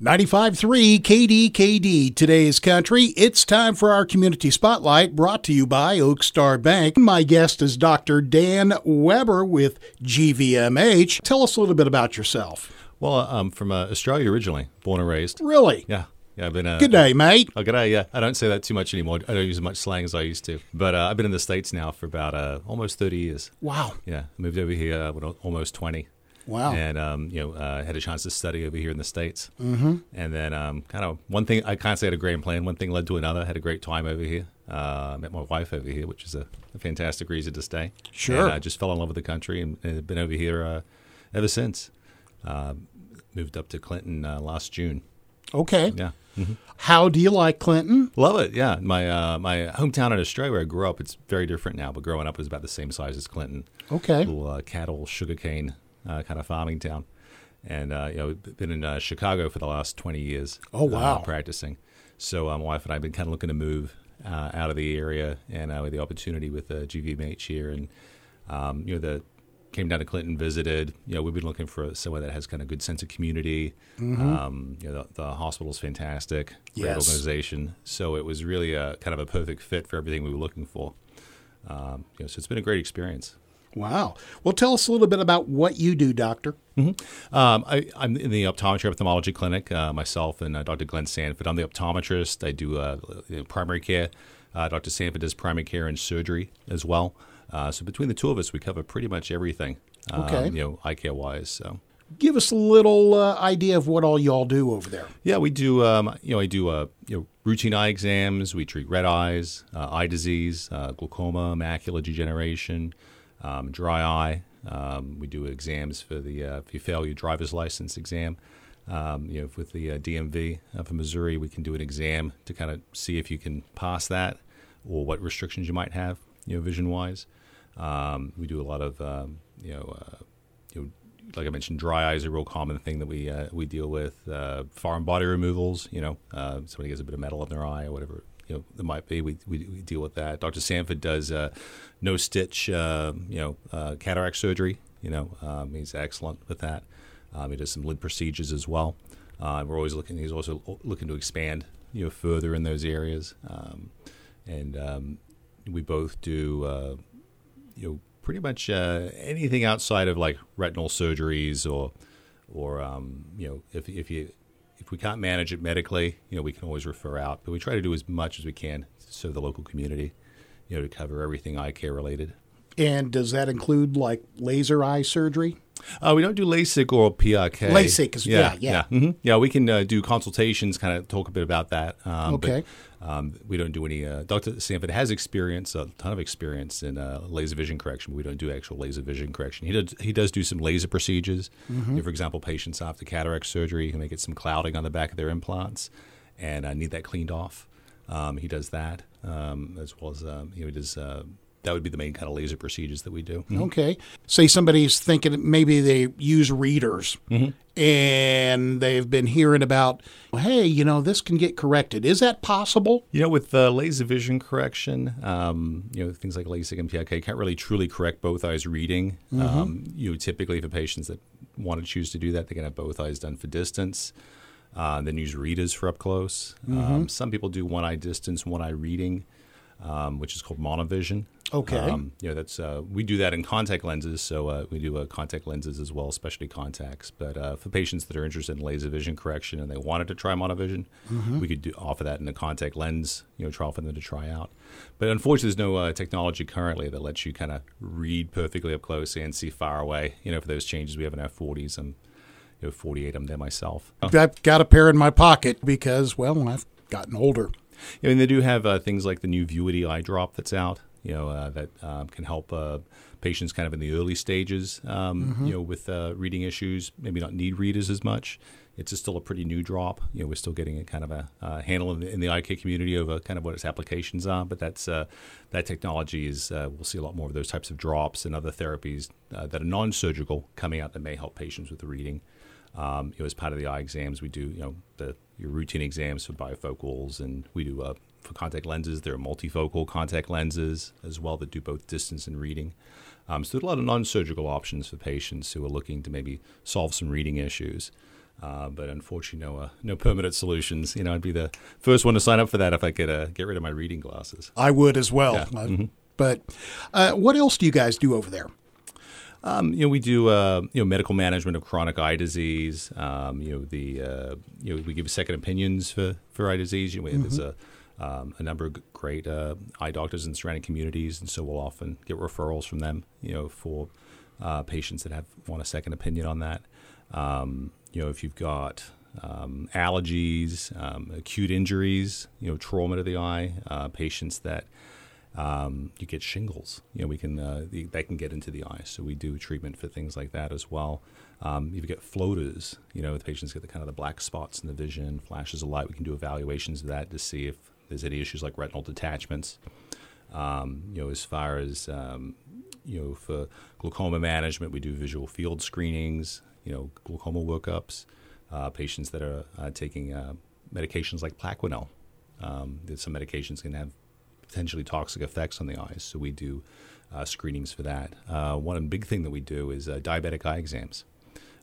95.3 KDKD, today's country. It's time for our community spotlight brought to you by Oak Star Bank. My guest is Dr. Dan Weber with GVMH. Tell us a little bit about yourself. Well, I'm from uh, Australia originally, born and raised. Really? Yeah. Yeah, I've been. Uh, Good day, mate. Oh, good day. Yeah, I don't say that too much anymore. I don't use as much slang as I used to. But uh, I've been in the states now for about uh, almost 30 years. Wow. Yeah, I moved over here uh, when I was almost 20. Wow. And um, you know, uh, had a chance to study over here in the states. Mm-hmm. And then um, kind of one thing I can't say I had a grand plan. One thing led to another. I had a great time over here. Uh, met my wife over here, which is a, a fantastic reason to stay. Sure. And I just fell in love with the country and, and been over here uh, ever since. Uh, moved up to Clinton uh, last June. Okay. Yeah. How do you like Clinton? Love it. Yeah, my uh, my hometown in Australia where I grew up. It's very different now, but growing up was about the same size as Clinton. Okay. Little uh, cattle, sugarcane uh, kind of farming town, and uh, you know been in uh, Chicago for the last twenty years. Oh, wow. uh, practicing. So uh, my wife and I have been kind of looking to move uh, out of the area, and uh, with the opportunity with uh, GVMH here, and um, you know the came down to Clinton, visited. You know, we've been looking for somewhere that has kind of good sense of community. Um, you know, the, the hospital's fantastic, great Yes. organization. So it was really a kind of a perfect fit for everything we were looking for. Um, you know, so it's been a great experience. Wow. Well, tell us a little bit about what you do, Doctor. Um, I, I'm in the optometry ophthalmology clinic, uh, myself and uh, Dr. Glenn Sanford. I'm the optometrist. I do uh, primary care. Uh, Dr. Sanford does primary care and surgery as well. Uh, so between the two of us, we cover pretty much everything. Um, Okay. You know, eye care wise. So Give us a little uh, idea of what all y'all do over there. yeah, we do. Um, you know, I do uh, you know routine eye exams. We treat red eyes, uh, eye disease, uh, glaucoma, macular degeneration, um, dry eye. Um, we do exams for the uh, if you fail your driver's license exam. Um, you know, with the uh, DMV uh, for Missouri, we can do an exam to kind of see if you can pass that or what restrictions you might have, you know, vision wise. Um, we do a lot of um, you know. Uh, you know, like I mentioned, dry eyes are a real common thing that we uh, we deal with. Uh, foreign body removals, you know, somebody gets a bit of metal in their eye or whatever, you know, it might be. We, we, we deal with that. Dr. Sanford does uh, no stitch, uh, you know, uh, cataract surgery. You know, um, he's excellent with that. Um, he does some lid procedures as well. Uh, we're always looking. He's also looking to expand, you know, further in those areas. Um, and um, we both do, uh, you know, pretty much uh, anything outside of like retinal surgeries or, or um, you know, if if you if we can't manage it medically, you know, we can always refer out. But we try to do as much as we can to serve the local community, you know, to cover everything eye care related. And does that include like laser eye surgery? Uh, we don't do LASIK or PRK. LASIK is- yeah, yeah. yeah. Mhm. Yeah, we can uh, do consultations, kind of talk a bit about that. Um, Okay. But, um, we don't do any. Uh, Dr. Sanford has experience, a ton of experience in uh, laser vision correction. But we don't do actual laser vision correction. He does. He does do some laser procedures. Mm-hmm. You know, for example, patients after cataract surgery who may get some clouding on the back of their implants and uh, need that cleaned off. Um, he does that um, as well as um, you know, he does. That would be the main kind of laser procedures that we do. Okay. Say somebody's thinking maybe they use readers and they've been hearing about, hey, you know, this can get corrected. Is that possible? You know, with uh, laser vision correction, um, you know, things like LASIK and PRK can't really truly correct both eyes reading. Um, you know, typically for patients that want to choose to do that, they can have both eyes done for distance, uh, then use readers for up close. Um, some people do one eye distance, one eye reading, um, which is called monovision. Okay. Um, you know, that's uh, we do that in contact lenses, so uh, we do uh, contact lenses as well, especially contacts. But uh, for patients that are interested in laser vision correction and they wanted to try monovision, we could do, offer that in the contact lens, you know, trial for them to try out. But unfortunately, there's no uh, technology currently that lets you kind of read perfectly up close and see far away. You know, for those changes we have in our 40s, I'm you know 48. I'm there myself. I've got a pair in my pocket because, well, I've gotten older. I mean, they do have uh, things like the new Vuity eye drop that's out. You know uh, that um, can help uh, patients kind of in the early stages. Um, You know, with uh, reading issues, maybe not need readers as much. It's still a pretty new drop. You know, we're still getting a kind of a uh, handle in the, in the eye care community over kind of what its applications are. But that's uh, that technology is uh, we'll see a lot more of those types of drops and other therapies uh, that are non-surgical coming out that may help patients with the reading. Um, you know, as part of the eye exams, we do you know the your routine exams for bifocals, and we do for contact lenses. There are multifocal contact lenses as well that do both distance and reading. Um, so there's a lot of non-surgical options for patients who are looking to maybe solve some reading issues. Uh, but unfortunately, no uh, no permanent solutions. You know, I'd be the first one to sign up for that if I could uh, get rid of my reading glasses. I would as well. Yeah. Uh, Mhm. But uh, what else do you guys do over there? Um, you know, we do uh, you know medical management of chronic eye disease. Um, you know, the uh, you know we give second opinions for, for eye disease. You know, there's a um, a number of great uh, eye doctors in surrounding communities, and so we'll often get referrals from them. You know, for uh, patients that have want a second opinion on that. Um, you know, if you've got um, allergies, um, acute injuries, you know, trauma to the eye, uh, patients that um, you get shingles. You know, we can uh, that can get into the eye, so we do treatment for things like that as well. Um, if you get floaters, you know, the patients get the kind of the black spots in the vision, flashes of light. We can do evaluations of that to see if there's any issues like retinal detachments. Um, you know, as far as um, you know, for glaucoma management, we do visual field screenings. You know, glaucoma workups. Uh, patients that are uh, taking uh, medications like Plaquenil. Um, some medications can have potentially toxic effects on the eyes, so we do uh, screenings for that. Uh, one big thing that we do is uh, diabetic eye exams.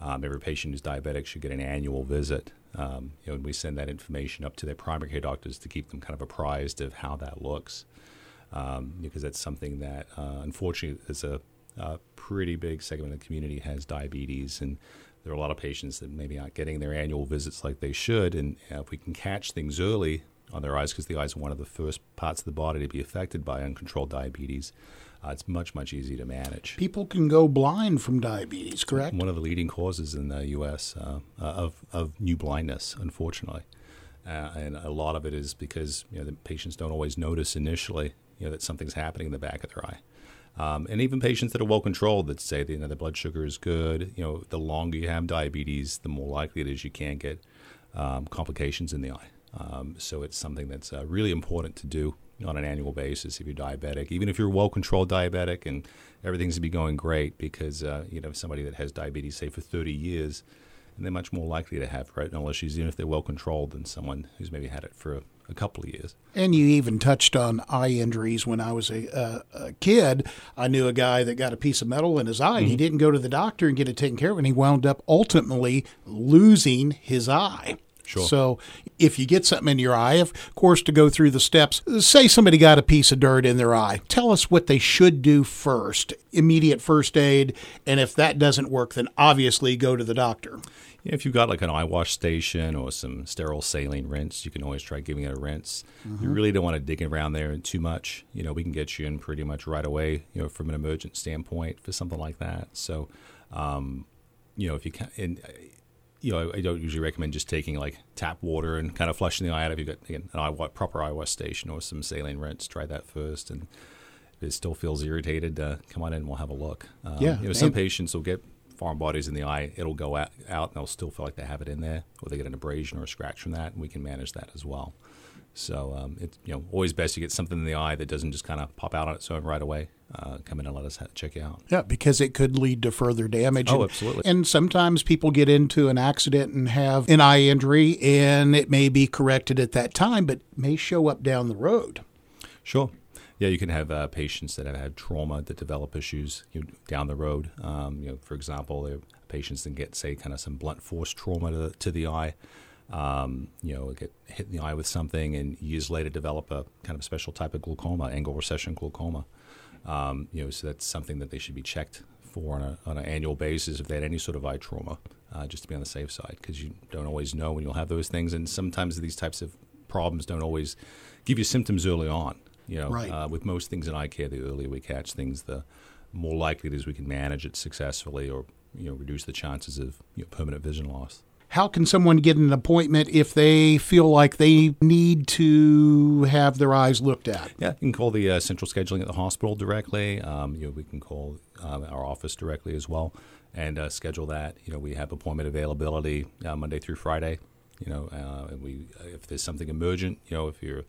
Um, every patient who's diabetic should get an annual visit. Um, you know, and we send that information up to their primary care doctors to keep them kind of apprised of how that looks, um, because that's something that uh, unfortunately is a, a pretty big segment of the community has diabetes, and there are a lot of patients that maybe aren't getting their annual visits like they should. And uh, if we can catch things early on their eyes, because the eyes are one of the first parts of the body to be affected by uncontrolled diabetes, uh, it's much much easier to manage. People can go blind from diabetes, correct? One of the leading causes in the U.S. Uh, uh, of of new blindness, unfortunately, uh, and a lot of it is because you know the patients don't always notice initially, you know, that something's happening in the back of their eye. Um, and even patients that are well controlled that say that, you know their blood sugar is good, you know, the longer you have diabetes, the more likely it is you can get um, complications in the eye. Um, so it's something that's uh, really important to do on an annual basis if you're diabetic, even if you're a well controlled diabetic and everything's to be going great, because uh, you know somebody that has diabetes say for 30 years, and they're much more likely to have retinal issues even if they're well controlled than someone who's maybe had it for a, a couple of years. And you even touched on eye injuries. When I was a, uh, a kid, I knew a guy that got a piece of metal in his eye. and He didn't go to the doctor and get it taken care of, and he wound up ultimately losing his eye. Sure. So, if you get something in your eye, of course, to go through the steps, say somebody got a piece of dirt in their eye, tell us what they should do first, immediate first aid. And if that doesn't work, then obviously go to the doctor. If you've got like an eye wash station or some sterile saline rinse, you can always try giving it a rinse. You really don't want to dig around there too much. You know, we can get you in pretty much right away, you know, from an emergent standpoint for something like that. So, um, you know, if you can, and, you know, I, don't usually recommend just taking like tap water and kind of flushing the eye out. If you've got again, an eye proper eye wash station or some saline rinse, try that first. And if it still feels irritated, uh, come on in and we'll have a look. Um, Yeah, You know, some patients will get foreign bodies in the eye. It'll go out, out and they'll still feel like they have it in there, or they get an abrasion or a scratch from that, and we can manage that as well. So um, it's you know always best to get something in the eye that doesn't just kind of pop out on its own right away. Uh, come in and let us check out. Yeah, because it could lead to further damage. Oh, And- absolutely. And sometimes people get into an accident and have an eye injury, and it may be corrected at that time, but may show up down the road. Sure. Yeah, you can have uh, patients that have had trauma that develop issues you know, down the road. Um, you know, for example, patients that get, say, kind of some blunt force trauma to the, to the eye. Um, you know, get hit in the eye with something, and years later develop a kind of special type of glaucoma, angle recession glaucoma. Um, you know, so that's something that they should be checked for on, a, on an annual basis if they had any sort of eye trauma, uh, just to be on the safe side, because you don't always know when you'll have those things, and sometimes these types of problems don't always give you symptoms early on. You know, Right. uh, with most things in eye care, the earlier we catch things, the more likely it is we can manage it successfully, or you know, reduce the chances of you know, permanent vision loss. How can someone get an appointment if they feel like they need to have their eyes looked at? Yeah, you can call the uh, central scheduling at the hospital directly. Um, you know, we can call um, our office directly as well and uh, schedule that. You know, we have appointment availability uh, Monday through Friday. You know, uh, and we if there's something emergent, you know, if you're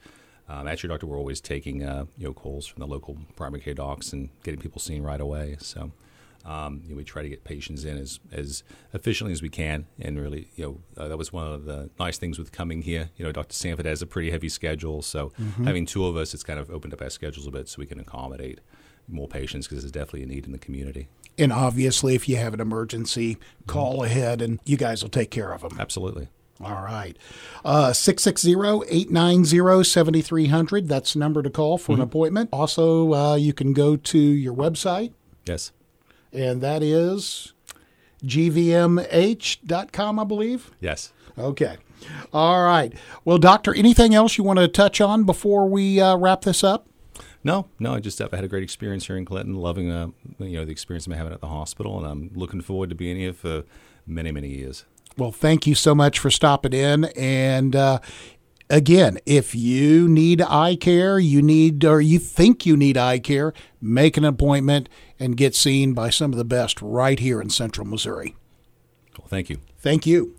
um, at your doctor, we're always taking uh, you know calls from the local primary care docs and getting people seen right away. So. Um, you know, we try to get patients in as, as efficiently as we can, and really, you know, uh, that was one of the nice things with coming here. You know, Dr. Sanford has a pretty heavy schedule, so having two of us, it's kind of opened up our schedules a bit so we can accommodate more patients because there's definitely a need in the community. And obviously, if you have an emergency, call ahead and you guys will take care of them. Absolutely. All right. Uh, 660-890-7300. That's the number to call for an appointment. Also, uh, you can go to your website, Yes. And that is gvmh.com, I believe. Yes. Okay. All right. Well, doctor, anything else you want to touch on before we uh, wrap this up? No, no. I just I've had a great experience here in Clinton. Loving uh, you know the experience I'm having at the hospital, and I'm looking forward to being here for many many years. Well, thank you so much for stopping in. And uh, again, if you need eye care, you need or you think you need eye care, make an appointment and get seen by some of the best right here in Central Missouri. Well, thank you. Thank you.